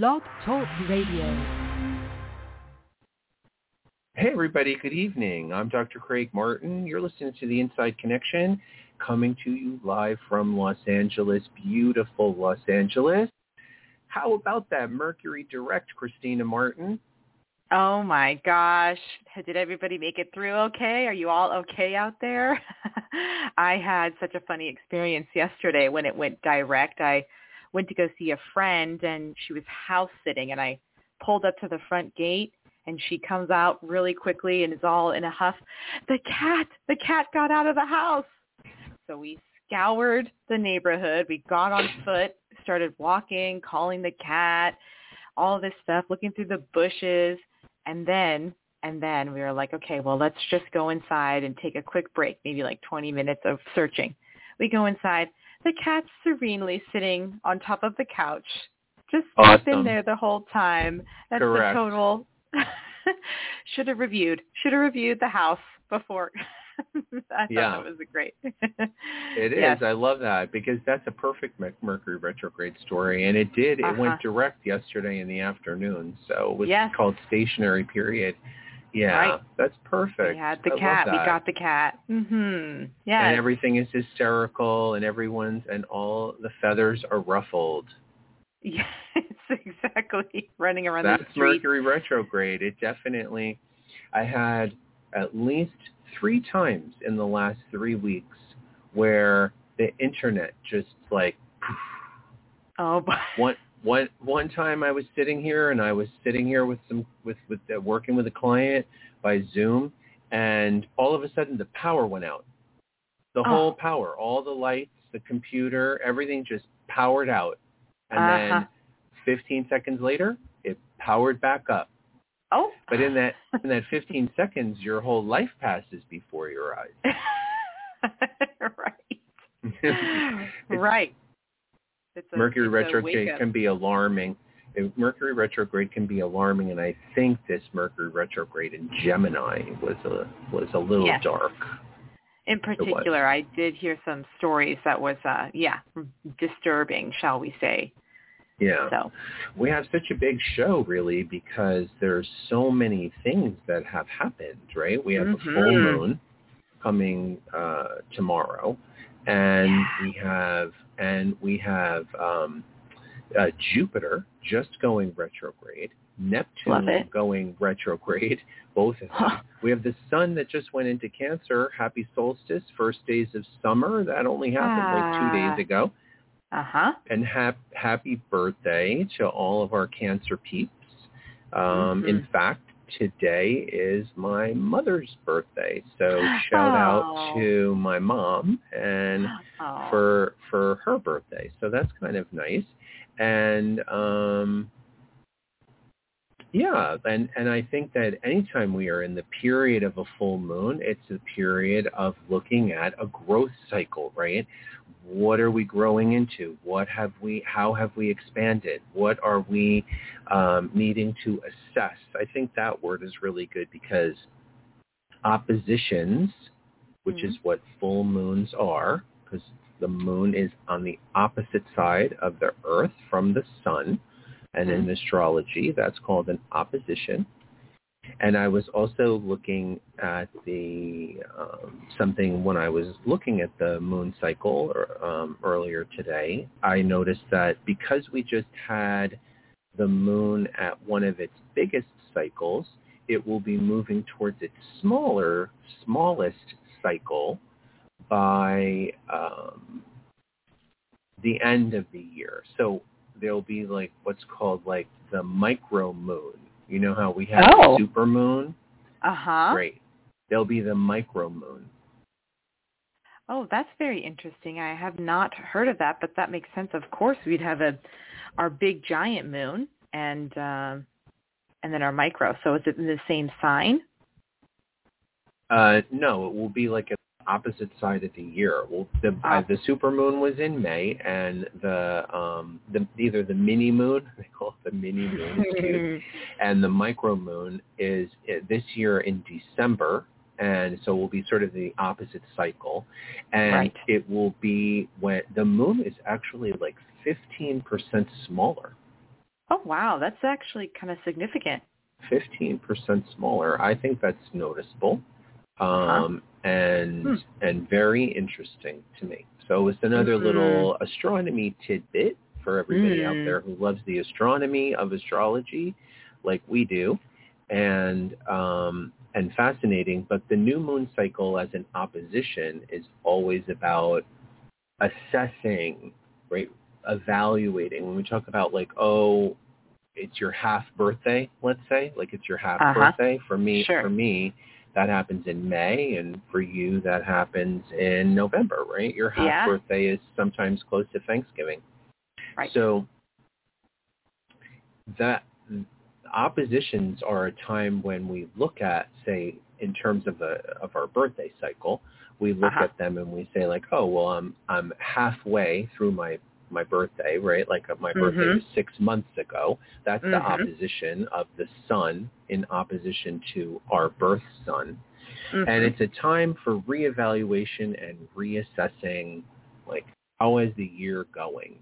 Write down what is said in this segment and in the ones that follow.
Blog Talk Radio. Hey, everybody. Good evening. I'm Dr. Craig Martin. You're listening to The Inside Connection, coming to you live from Los Angeles, beautiful Los Angeles. How about that Mercury Direct, Christina Martin? Oh my gosh. Did everybody make it through okay? Are you all okay out there? I had such a funny experience yesterday when it went direct. I went to go see a friend and she was house sitting and I pulled up to the front gate and she comes out really quickly and is all in a huff. The cat, the cat got out of the house. So we scoured the neighborhood. We got on foot, started walking, calling the cat, all this stuff, looking through the bushes. And then, and then we were like, okay, well, let's just go inside and take a quick break, maybe like 20 minutes of searching. We go inside the cat's serenely sitting on top of the couch. Just awesome. been there the whole time. That's Correct. the total. Should have reviewed. Should have reviewed the house before. I yeah. thought that was a great. it is. Yes. I love that because that's a perfect Mercury retrograde story, and it did. It Uh-huh. went direct yesterday in the afternoon, so it was Yes. called stationary period. Yeah, Right. that's perfect. We had the I cat. We got the cat. Mhm. Yeah. and everything is hysterical and everyone's and all the feathers are ruffled. Yes, exactly. Running around That's the street. Mercury retrograde. It definitely I had at least three times in the last three weeks where the internet just like Oh, boy. one one one time I was sitting here and I was sitting here with some with with uh, working with a client by Zoom and all of a sudden the power went out. The Oh. whole power, all the lights, the computer, everything just powered out. And Uh-huh. then 15 seconds later, it powered back up. Oh. But in that in that 15 seconds, your whole life passes before your eyes. right. right. It's a, Mercury it's retrograde can be alarming. Mercury retrograde can be alarming, and I think this Mercury retrograde in Gemini was a was a little Yes. dark. In particular, I did hear some stories that was, uh, yeah, disturbing, shall we say? Yeah, So, we have such a big show, really, because there's so many things that have happened. Right? We have a full moon coming uh, tomorrow, and Yeah. we have and we have um, uh, Jupiter just going retrograde, Neptune going retrograde, both of them. We have the sun that just went into Cancer. Happy solstice, first days of summer. That only happened like two Ah. days ago. uh-huh. And hap- happy birthday to all of our Cancer peeps. Um, In Mhm. fact, today is my mother's birthday. So shout out to my mom and for for her birthday. So that's kind of nice. And um yeah, and and I think that anytime we are in the period of a full moon, it's a period of looking at a growth cycle, right? What are we growing into? What have we how have we expanded? What are we um, needing to assess? I think that word is really good because oppositions, which is what full moons are, because the moon is on the opposite side of the earth from the sun. And in astrology, that's called an opposition. And I was also looking at the um, something when I was looking at the moon cycle or, um, earlier today. I noticed that because we just had the moon at one of its biggest cycles, it will be moving towards its smaller, smallest cycle by um, the end of the year. So there'll be like what's called like the micro moon. You know how we have Oh. the super moon? Uh-huh. Great. There'll be the micro moon. Oh, that's very interesting. I have not heard of that, but that makes sense. Of course, we'd have a our big giant moon and um and then our micro. So is it in the same sign? Uh, no, it will be like an opposite side of the year. Well, the uh, Oh. the super moon was in May, and the um the either the mini moon they call it the mini moon and the micro moon is uh, this year in December, and so will be sort of the opposite cycle, and Right. it will be when the moon is actually like fifteen percent smaller. Oh wow, that's actually kind of significant. 15% smaller. I think that's noticeable. Uh-huh. Um, and Hmm. and very interesting to me. So it's another Mhm. little astronomy tidbit for everybody out Mm. there who loves the astronomy of astrology like we do. And um and fascinating, but the new moon cycle as an opposition is always about assessing, right? Evaluating. When we talk about like, oh, it's your half birthday, let's say, like it's your half Uh-huh. birthday. For me, Sure. for me, that happens in May, and for you, that happens in November, right? Your half Yeah. birthday is sometimes close to Thanksgiving. Right. So that oppositions are a time when we look at, say, in terms of a of our birthday cycle, we look Uh-huh. at them and we say like, oh well, I'm I'm halfway through my my birthday, right? Like uh, my birthday Mhm. was six months ago. That's the Mhm. opposition of the sun in opposition to our birth sun. Mhm. And it's a time for reevaluation and reassessing, like, how is the year going?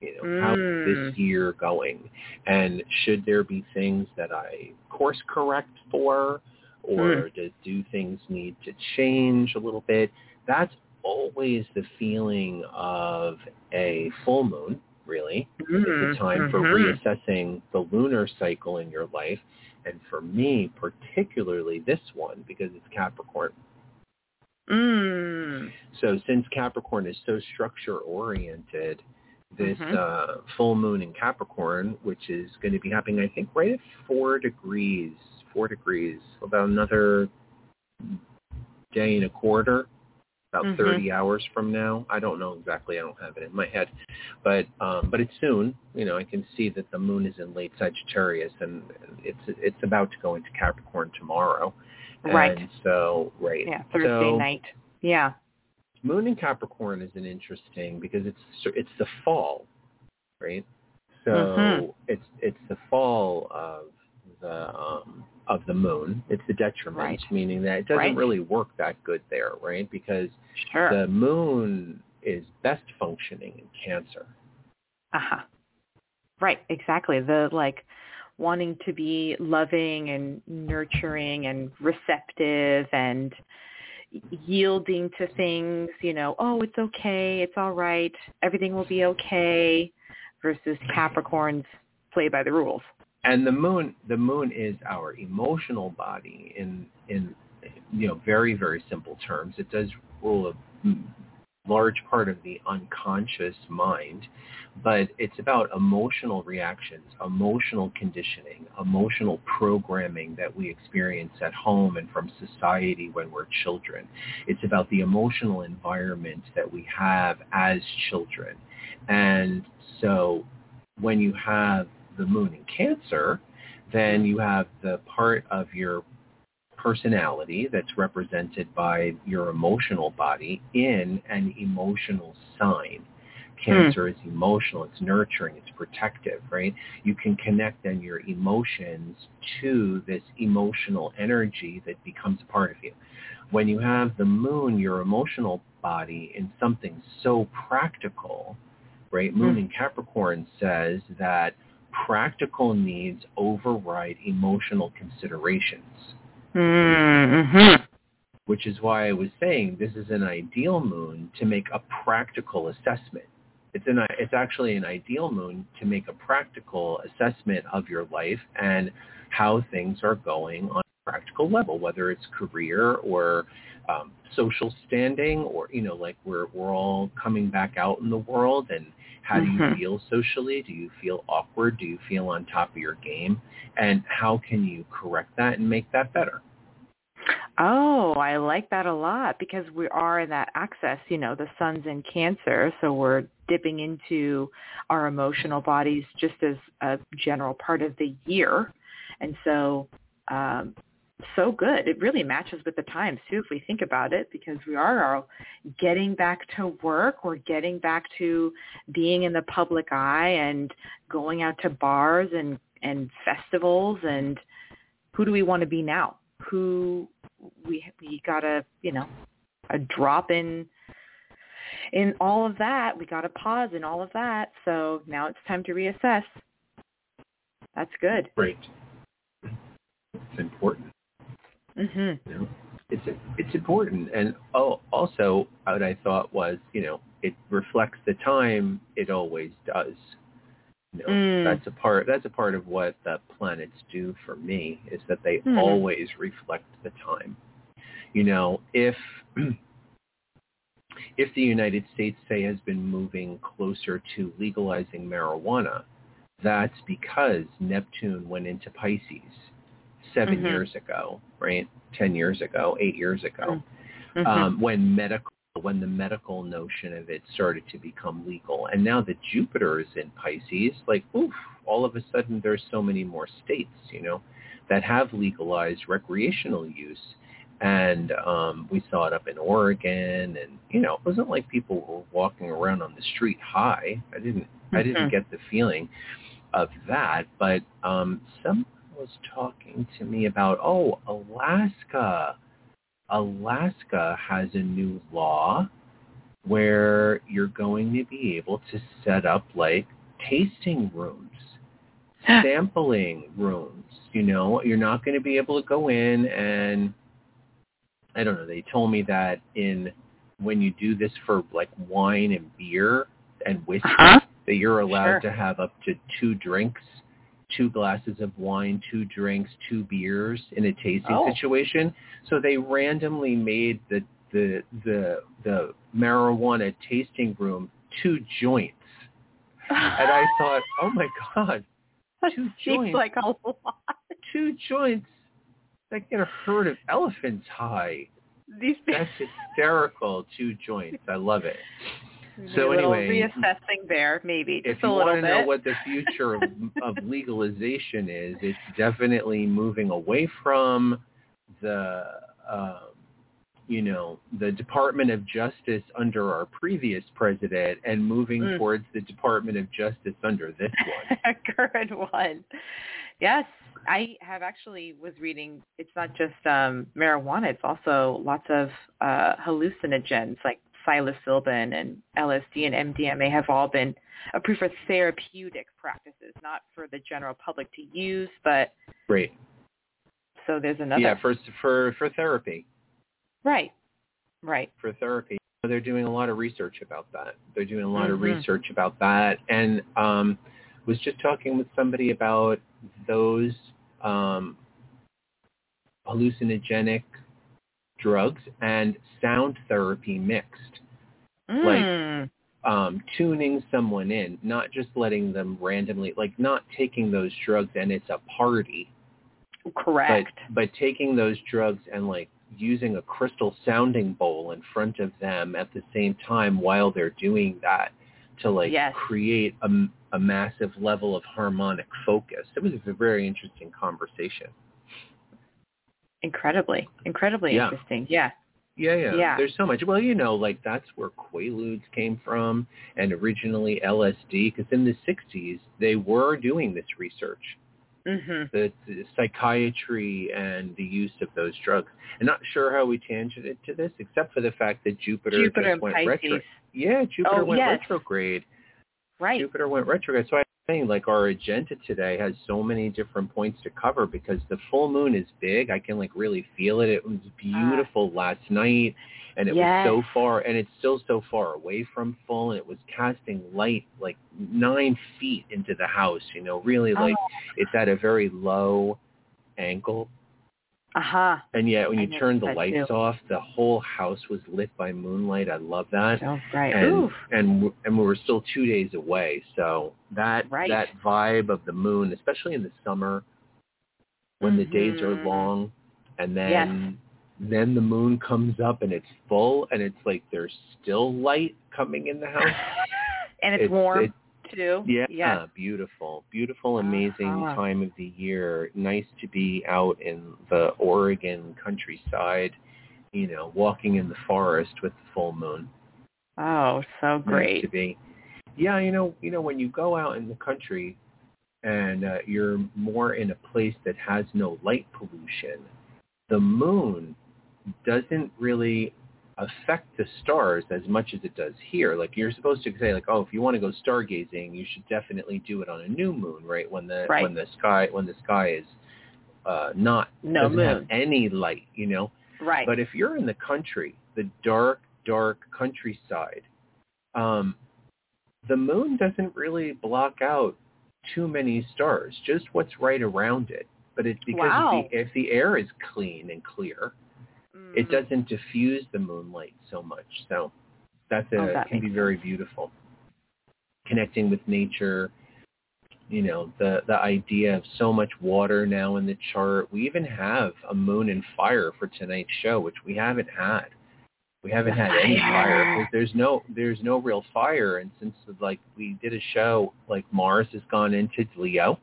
You know, how is Mm. this year going? And should there be things that I course correct for? Or do, do things need to change a little bit? That's always the feeling of a full moon, really. It's Mm. a time for Mhm. reassessing the lunar cycle in your life. And for me, particularly this one, because it's Capricorn. Mm. So since Capricorn is so structure oriented, this Mhm. uh, full moon in Capricorn, which is going to be happening, I think, right at four degrees, four degrees, about another day and a quarter, about Mhm. 30 hours from now. I don't know exactly. I don't have it in my head, but um, but it's soon. You know, I can see that the moon is in late Sagittarius, and it's it's about to go into Capricorn tomorrow. Right. And so, right. Yeah, Thursday so, night. Yeah. Moon in Capricorn is an interesting because it's it's the fall, right? So Mhm. it's it's the fall of the um, of the moon. It's the detriment, Right. meaning that it doesn't Right. really work that good there, right? Because Sure. the moon is best functioning in Cancer. Uh-huh. Right, exactly. The like wanting to be loving and nurturing and receptive and yielding to things, you know, oh, it's okay, it's all right, everything will be okay versus Capricorn's play by the rules. And the moon the moon is our emotional body in in you know very very simple terms. It does rule a large part of the unconscious mind but it's about emotional reactions emotional conditioning emotional programming that we experience at home and from society when we're children. It's about the emotional environment that we have as children. And so when you have the moon in Cancer, then you have the part of your personality that's represented by your emotional body in an emotional sign. Hmm. Cancer is emotional, it's nurturing, it's protective, right? You can connect then your emotions to this emotional energy that becomes a part of you. When you have the moon, your emotional body in something so practical, right? Moon hmm. in Capricorn says that practical needs override emotional considerations, Mm-hmm. which is why I was saying this is an ideal moon to make a practical assessment. It's an it's actually an ideal moon to make a practical assessment of your life and how things are going on a practical level, whether it's career or um, social standing, or you know, like we're we're all coming back out in the world and how do you Mhm. feel socially? Do you feel awkward? Do you feel on top of your game? And how can you correct that and make that better? Oh, I like that a lot because we are in that access, you know, the sun's in cancer, so we're dipping into our emotional bodies just as a general part of the year. And so um so good. It really matches with the times too if we think about it because we are all getting back to work, we're getting back to being in the public eye and going out to bars and and festivals and who do we want to be now? Who we we gotta you know a drop in in all of that we gotta pause in all of that so now it's time to reassess That's good. Right. It's important. Mhm. You know, it's it's important, and oh, also what I thought was, you know, it reflects the time. It always does. You know, Mm. that's a part. That's a part of what the planets do for me is that they Hmm. always reflect the time. You know, if if the United States, say, has been moving closer to legalizing marijuana, that's because Neptune went into Pisces 7 Mhm. years ago, right? Ten years ago, eight years ago, Mhm. um, when medical when the medical notion of it started to become legal. And now that Jupiter is in Pisces, like, oof, all of a sudden there's so many more states, you know, that have legalized recreational use. And um, we saw it up in Oregon, and you know, it wasn't like people were walking around on the street high. I didn't, I didn't Mhm. get the feeling of that. But um, someone was talking to me about, oh, Alaska. Alaska has a new law where you're going to be able to set up like tasting rooms, sampling rooms. You know, you're not going to be able to go in and I don't know. They told me that in when you do this for like wine and beer and whiskey, Uh-huh. that you're allowed Sure. to have up to two drinks, two glasses of wine, two drinks, two beers in a tasting Oh. situation. So they randomly made the the the the marijuana tasting room two joints. And I thought, oh my god, two joints. like a lot. two joints that get a herd of elephants high. These That's hysterical. Two joints. I love it. So anyway, reassessing there, maybe If just a you want to know what the future of, of legalization is, it's definitely moving away from the, um, you know, the Department of Justice under our previous president and moving Mm. towards the Department of Justice under this one. current one. Yes, I have actually was reading. It's not just um, marijuana; it's also lots of uh, hallucinogens like psilocybin and LSD and MDMA have all been approved for therapeutic practices, not for the general public to use. But Great. so there's another. Yeah, for for for therapy. right, right. for therapy. They're doing a lot of research about that. They're doing a lot of Mhm. research about that, and um, was just talking with somebody about those um, hallucinogenic drugs and sound therapy mixed, Like- Mm. um, tuning someone in, not just letting them randomly, like not taking those drugs and it's a party, Correct. but but taking those drugs and like using a crystal sounding bowl in front of them at the same time while they're doing that to like Yes. create a massive level of harmonic focus. It was a very interesting conversation. Incredibly, incredibly Yeah. interesting. Yeah. Yeah, yeah, Yeah. There's so much. Well, you know, like that's where Quaaludes came from, and originally LSD, because in the '60s they were doing this research. Mhm. the, the psychiatry and the use of those drugs. I'm not sure how we tangented to this, except for the fact that Jupiter, Jupiter just and went Pisces. retro. Yeah, Jupiter Oh, went yes. retrograde. Right. Jupiter went retrograde. So I'm like, our agenda today has so many different points to cover because the full moon is big. I can like really feel it. It was beautiful ah. last night, and it. Yes. was so far, and it's still so far away from full, and it was casting light like nine feet into the house. You know, really like Oh. it's at a very low angle Uh-huh. and yet when I you noticed turn the lights too. off, the whole house was lit by moonlight. I love that. So right. And Oof. and and we were still two days away, so that Right. that vibe of the moon, especially in the summer, when the days are Mhm. long, and then then the moon comes up and it's full, and it's like there's still light coming in the house. and it's, It's- warm it- too. Yeah, Yes. beautiful, beautiful, amazing Uh-huh. time of the year. Nice to be out in the Oregon countryside, you know, walking in the forest with the full moon. Oh, so great Nice to be. Yeah, you know, you know, when you go out in the country and uh, you're more in a place that has no light pollution, the moon doesn't really affect the stars as much as it does here. Like you're supposed to say like, oh, if you want to go stargazing, you should definitely do it on a new moon, right? When the Right. when the sky when the sky is uh not No doesn't have any light, you know. Right. But if you're in the country, the dark, dark countryside, um, the moon doesn't really block out too many stars, just what's right around it. But it's because Wow. if, the, if the air is clean and clear, it Mhm. doesn't diffuse the moonlight so much. So that's a, Oh, that can be makes very beautiful. Connecting with nature, you know, the the idea of so much water now in the chart. We even have a moon and fire for tonight's show, which we haven't had. We haven't had any Fire. There's no there's no real fire, and since like we did a show, like Mars has gone into Leo,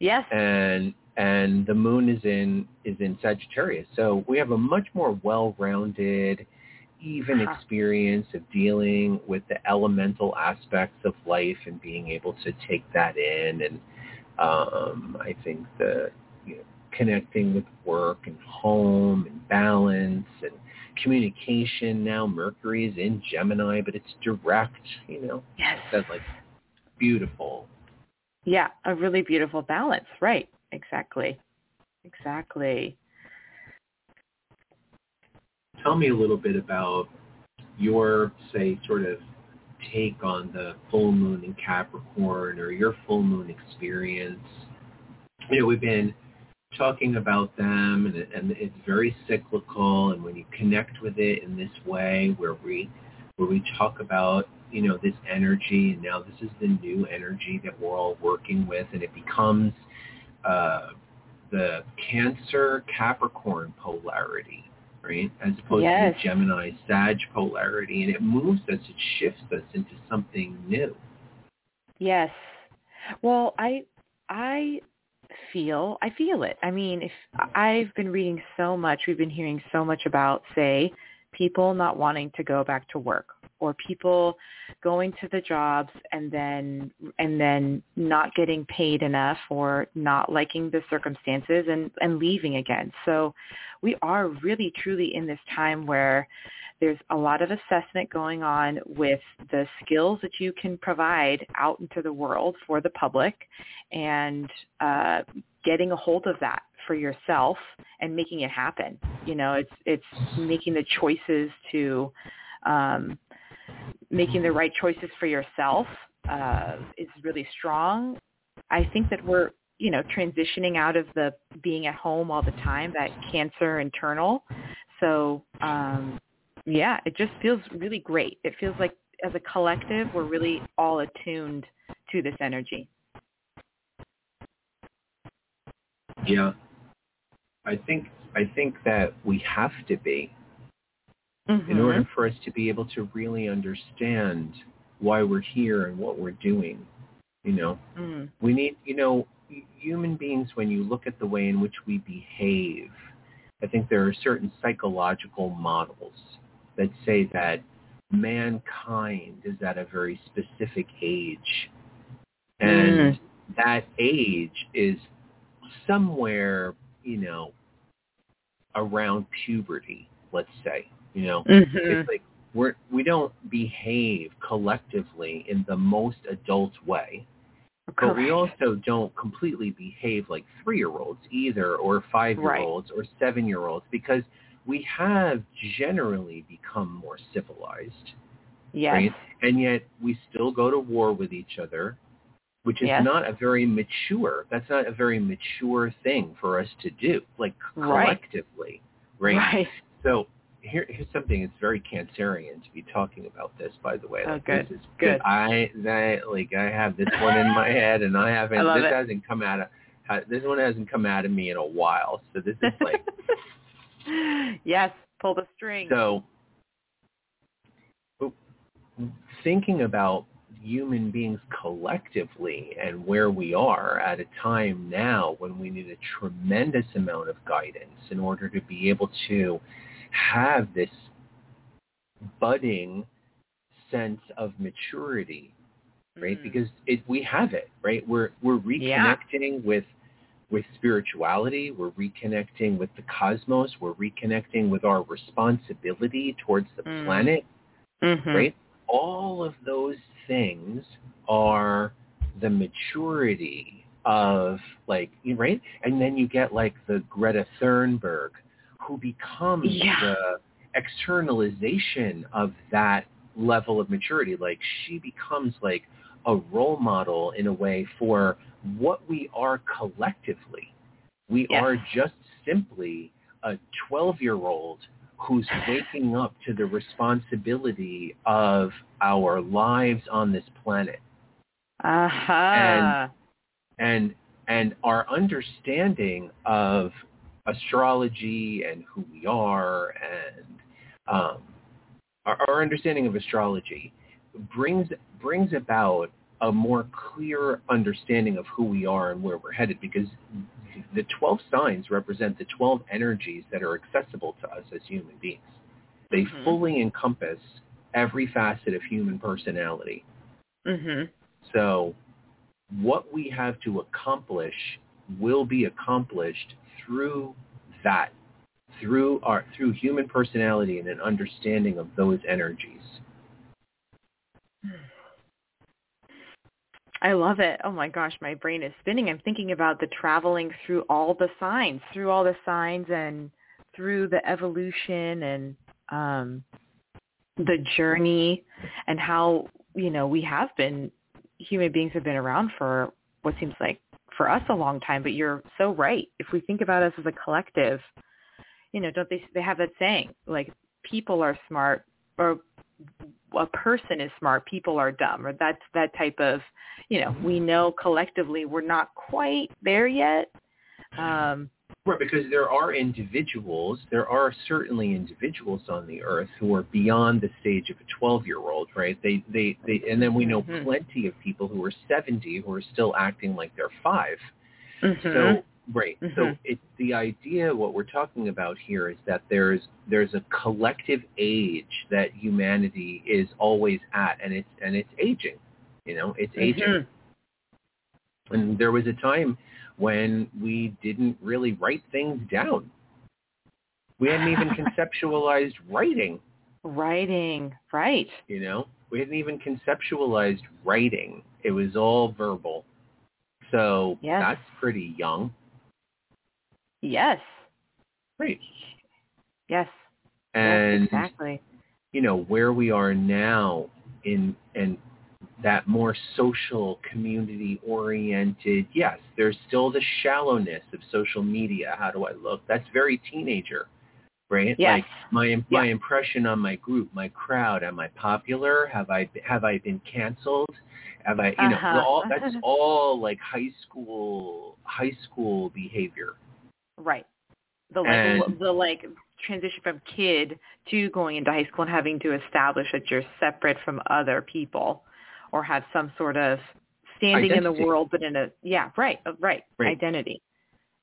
Yes. and and the moon is in is in Sagittarius. So we have a much more well-rounded, even Uh-huh. experience of dealing with the elemental aspects of life and being able to take that in. And um, I think the you know, connecting with work and home and balance and communication. Now Mercury is in Gemini, but it's direct. You know, yes. that's like beautiful. Yeah, a really beautiful balance. Right. Exactly. Exactly. tell me a little bit about your, say, sort of take on the full moon in Capricorn or your full moon experience. You know, we've been talking about them and, it, and it's very cyclical and when you connect with it in this way where we where we talk about you know this energy and now this is the new energy that we're all working with and it becomes uh, the Cancer Capricorn polarity right? As opposed Yes. to Gemini Sag polarity, and it moves us, it shifts us into something new. Yes. Well, I I feel I feel it. I mean, if I've been reading so much, we've been hearing so much about say people not wanting to go back to work or people going to the jobs and then and then not getting paid enough or not liking the circumstances and and leaving again. So we are really truly in this time where there's a lot of assessment going on with the skills that you can provide out into the world for the public and uh, getting a hold of that for yourself and making it happen. You know, it's it's making the choices to um, making the right choices for yourself uh, is really strong. I think that we're you know transitioning out of the being at home all the time that cancer internal. So um, yeah, it just feels really great. It feels like as a collective, we're really all attuned to this energy. Yeah. I think I think that we have to be in Mhm. order for us to be able to really understand why we're here and what we're doing. You know, Mm. we need, you know, human beings, when you look at the way in which we behave, I think there are certain psychological models that say that mankind is at a very specific age. And that age is somewhere, you know, around puberty, let's say, you know. Mhm. It's like we're we don't behave collectively in the most adult way, but we also don't completely behave like three-year-olds either, or five-year-olds, or seven-year-olds, because we have generally become more civilized, Yes. right? And yet we still go to war with each other, which is Yes. not a very mature. That's not a very mature thing for us to do, like Right. collectively, right? Right. So here, here's something that's very Cancerian to be talking about this. By the way, Oh, like, good, This is good. I that like I have this one in my head, and I haven't. I this it. hasn't come out of this one hasn't come out of me in a while. So this is like yes. Pull the string. so. Thinking about human beings collectively and where we are at a time now when we need a tremendous amount of guidance in order to be able to have this budding sense of maturity right Mm. because it we have it right we're we're Yeah. reconnecting with with spirituality. We're reconnecting with the cosmos. We're reconnecting with our responsibility towards the Mm. planet, Mm-hmm. right? All of those things are the maturity of like, right? And then you get like the Greta Thunberg who becomes Yeah. the externalization of that level of maturity. Like she becomes like a role model in a way for what we are collectively. We Yes. are just simply a 12-year-old who's waking up to the responsibility of our lives on this planet Uh-huh. and and our understanding of astrology and who we are and um, our, our understanding of astrology brings brings about a more clear understanding of who we are and where we're headed because the 12 signs represent the 12 energies that are accessible to us as human beings. They Mhm. fully encompass every facet of human personality. Mhm. So what we have to accomplish will be accomplished through that, through our through human personality and an understanding of those energies. I love it. Oh my gosh, my brain is spinning. I'm thinking about the traveling through all the signs, through all the signs and through the evolution and um the journey and how, you know, we have been human beings have been around for what seems like for us a long time, but you're so right. If we think about us as a collective, you know, don't they they have that saying like people are smart or a person is smart, people are dumb, or that's that type of, you know, we know collectively we're not quite there yet. Um, Right, because there are individuals, there are certainly individuals on the earth who are beyond the stage of a 12-year-old, right? They, they, they, and then we know Mhm. plenty of people who are 70 who are still acting like they're 5. mhm. So right. So Mhm. it, the idea, what we're talking about here, is that there's there's a collective age that humanity is always at, and it's and it's aging. You know, it's aging. Mhm. And there was a time when we didn't really write things down. We hadn't even conceptualized writing. Writing, right. You know, we hadn't even conceptualized writing. It was all verbal. So Yes. that's pretty young. Yes. Great. Yes. And yes, exactly. you know where we are now in and that more social community oriented yes there's still the shallowness of social media how do i look that's very teenager right Yes. like my my Yeah. impression on my group my crowd am i popular have i have i been canceled have i you know Uh-huh. all that's all like high school high school behavior Right. The like the like transition from kid to going into high school and having to establish that you're separate from other people or have some sort of standing in the world but in a yeah, right, uh, right, Right. identity.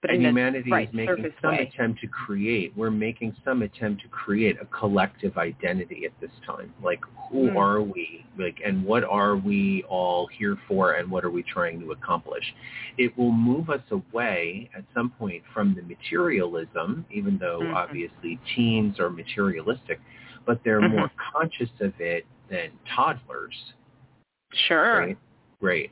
But and humanity a right, is making some way. attempt to create we're making some attempt to create a collective identity at this time like who Mm. are we like and what are we all here for and what are we trying to accomplish it will move us away at some point from the materialism even though Mhm. obviously teens are materialistic but they're Mhm. more conscious of it than toddlers Sure. Right. Right.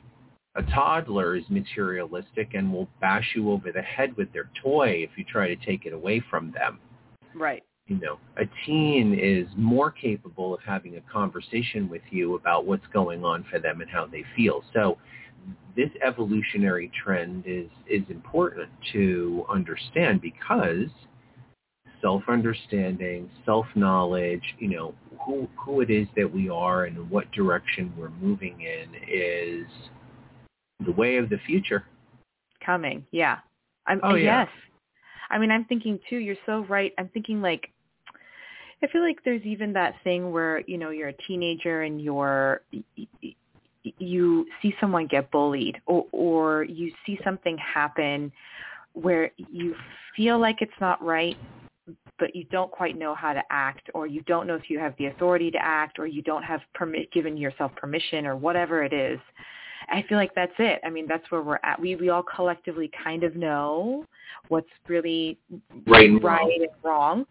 A toddler is materialistic and will bash you over the head with their toy if you try to take it away from them. Right. You know, a teen is more capable of having a conversation with you about what's going on for them and how they feel. So this evolutionary trend is, is important to understand because self-understanding, self-knowledge, you know, who, who it is that we are and what direction we're moving in is the way of the future. Coming. Yeah. I'm Oh, yeah. yes. I mean, I'm thinking too, you're so right. I'm thinking like I feel like there's even that thing where, you know, you're a teenager and you're y- y- you see someone get bullied or or you see something happen where you feel like it's not right but you don't quite know how to act or you don't know if you have the authority to act or you don't have permit given yourself permission or whatever it is I feel like that's it. I mean, that's where we're at. We we all collectively kind of know what's really Right and right wrong. and wrong,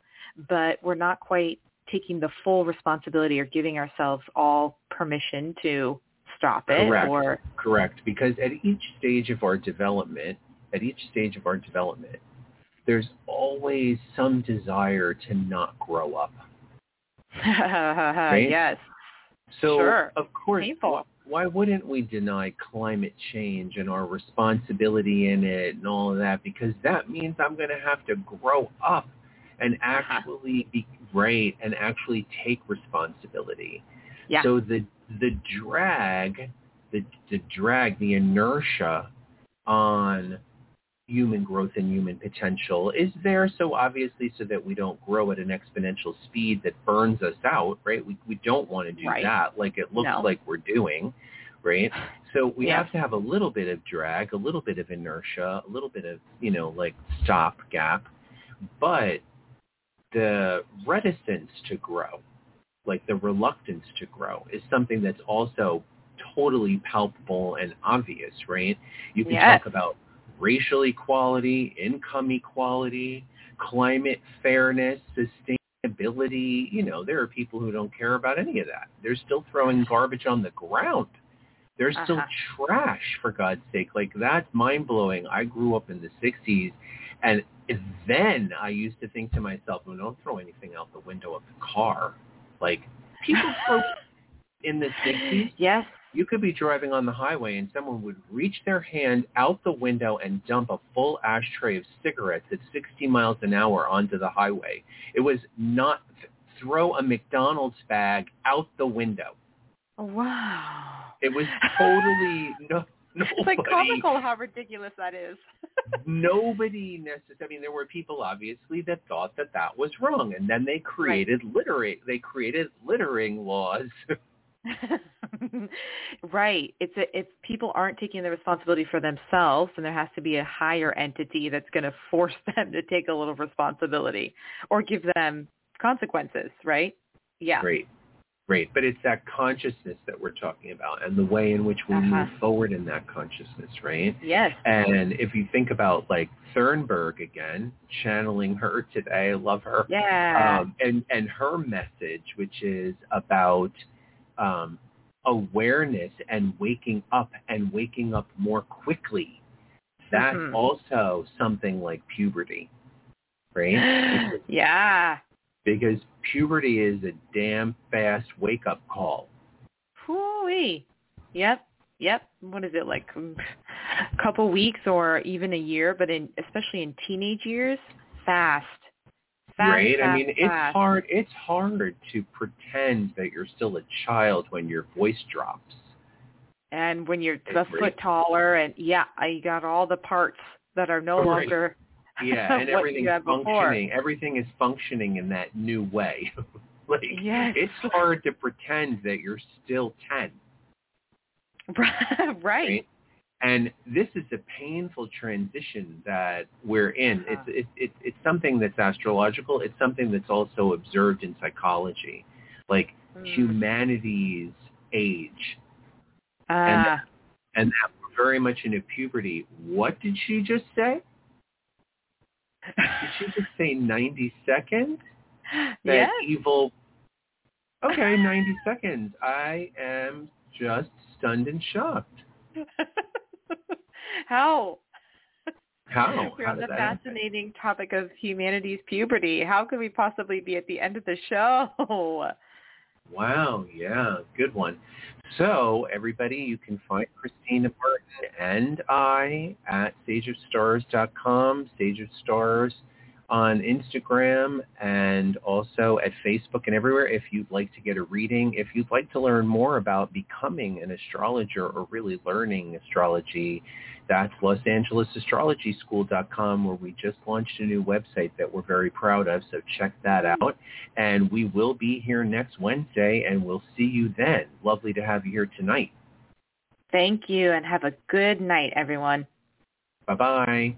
but we're not quite taking the full responsibility or giving ourselves all permission to stop it Correct. or Correct. Because at each stage of our development, at each stage of our development, there's always some desire to not grow up. yes. So Sure. of course, Painful. why wouldn't we deny climate change and our responsibility in it and all of that? Because that means I'm going to have to grow up and Uh-huh. actually be great and actually take responsibility. Yeah. So the the drag, the the drag, the inertia on human growth and human potential is there so obviously so that we don't grow at an exponential speed that burns us out, right? We we don't want to do Right. that like it looks No. like we're doing, right? So we Yeah. have to have a little bit of drag, a little bit of inertia, a little bit of, you know, like stop gap, but the reticence to grow, like the reluctance to grow is something that's also totally palpable and obvious, right? You can Yes. talk about racial equality, income equality, climate fairness, sustainability. You know, there are people who don't care about any of that. They're still throwing garbage on the ground. They're still Uh-huh. trash, for God's sake. Like, that's mind-blowing. I grew up in the 60s, and then I used to think to myself, well, don't throw anything out the window of the car. Like, people throw in the 60s, Yes. You could be driving on the highway and someone would reach their hand out the window and dump a full ashtray of cigarettes at 60 miles an hour onto the highway. It was not throw a McDonald's bag out the window. Oh, wow. It was totally no It's like comical how ridiculous that is. nobody necessarily. I mean, there were people obviously that thought that that was wrong, and then they created littering. They created littering laws. right. It's a, if people aren't taking the responsibility for themselves, then there has to be a higher entity that's going to force them to take a little responsibility or give them consequences. Right? Yeah. Great. Great. But it's that consciousness that we're talking about and the way in which we Uh-huh. move forward in that consciousness, right? Yes. And if you think about like Thunberg again, channeling her today, I love her. Yeah. Um, and, and her message, which is about um, awareness and waking up and waking up more quickly. That's Mhm. also something like puberty, right? yeah. because puberty is a damn fast wake up call. Hooey. Yep. Yep. What is it like? A couple weeks or even a year, but in especially in teenage years, fast. Fast, right? I fast, mean, it's fast. hard it's hard to pretend that you're still a child when your voice drops. And when you're It's a foot taller, and yeah, I got all the parts that are no Right. longer Yeah, and everything's had before. functioning. Everything is functioning in that new way. like Yes. it's hard to pretend that you're still 10. right. right? And this is a painful transition that we're in. Uh-huh. It's it, it, it's something that's astrological. It's something that's also observed in psychology, like Mm. humanity's age, Ah, and that we're very much into puberty. What did she just say? Did she just say 90 seconds? That yes. evil. Okay, 90 seconds. I am just stunned and shocked. How? How? We're How on the that happen? fascinating topic of humanity's puberty. How could we possibly be at the end of the show? Wow, yeah, good one. So everybody, you can find Christina Martin and I at stageofstars.com, of Stars on Instagram and also at Facebook and everywhere if you'd like to get a reading. If you'd like to learn more about becoming an astrologer or really learning astrology, that's losangeles.astrologyschool.com where we just launched a new website that we're very proud of. So check that out. And we will be here next Wednesday and we'll see you then. Lovely to have you here tonight. Thank you and have a good night, everyone. Bye-bye.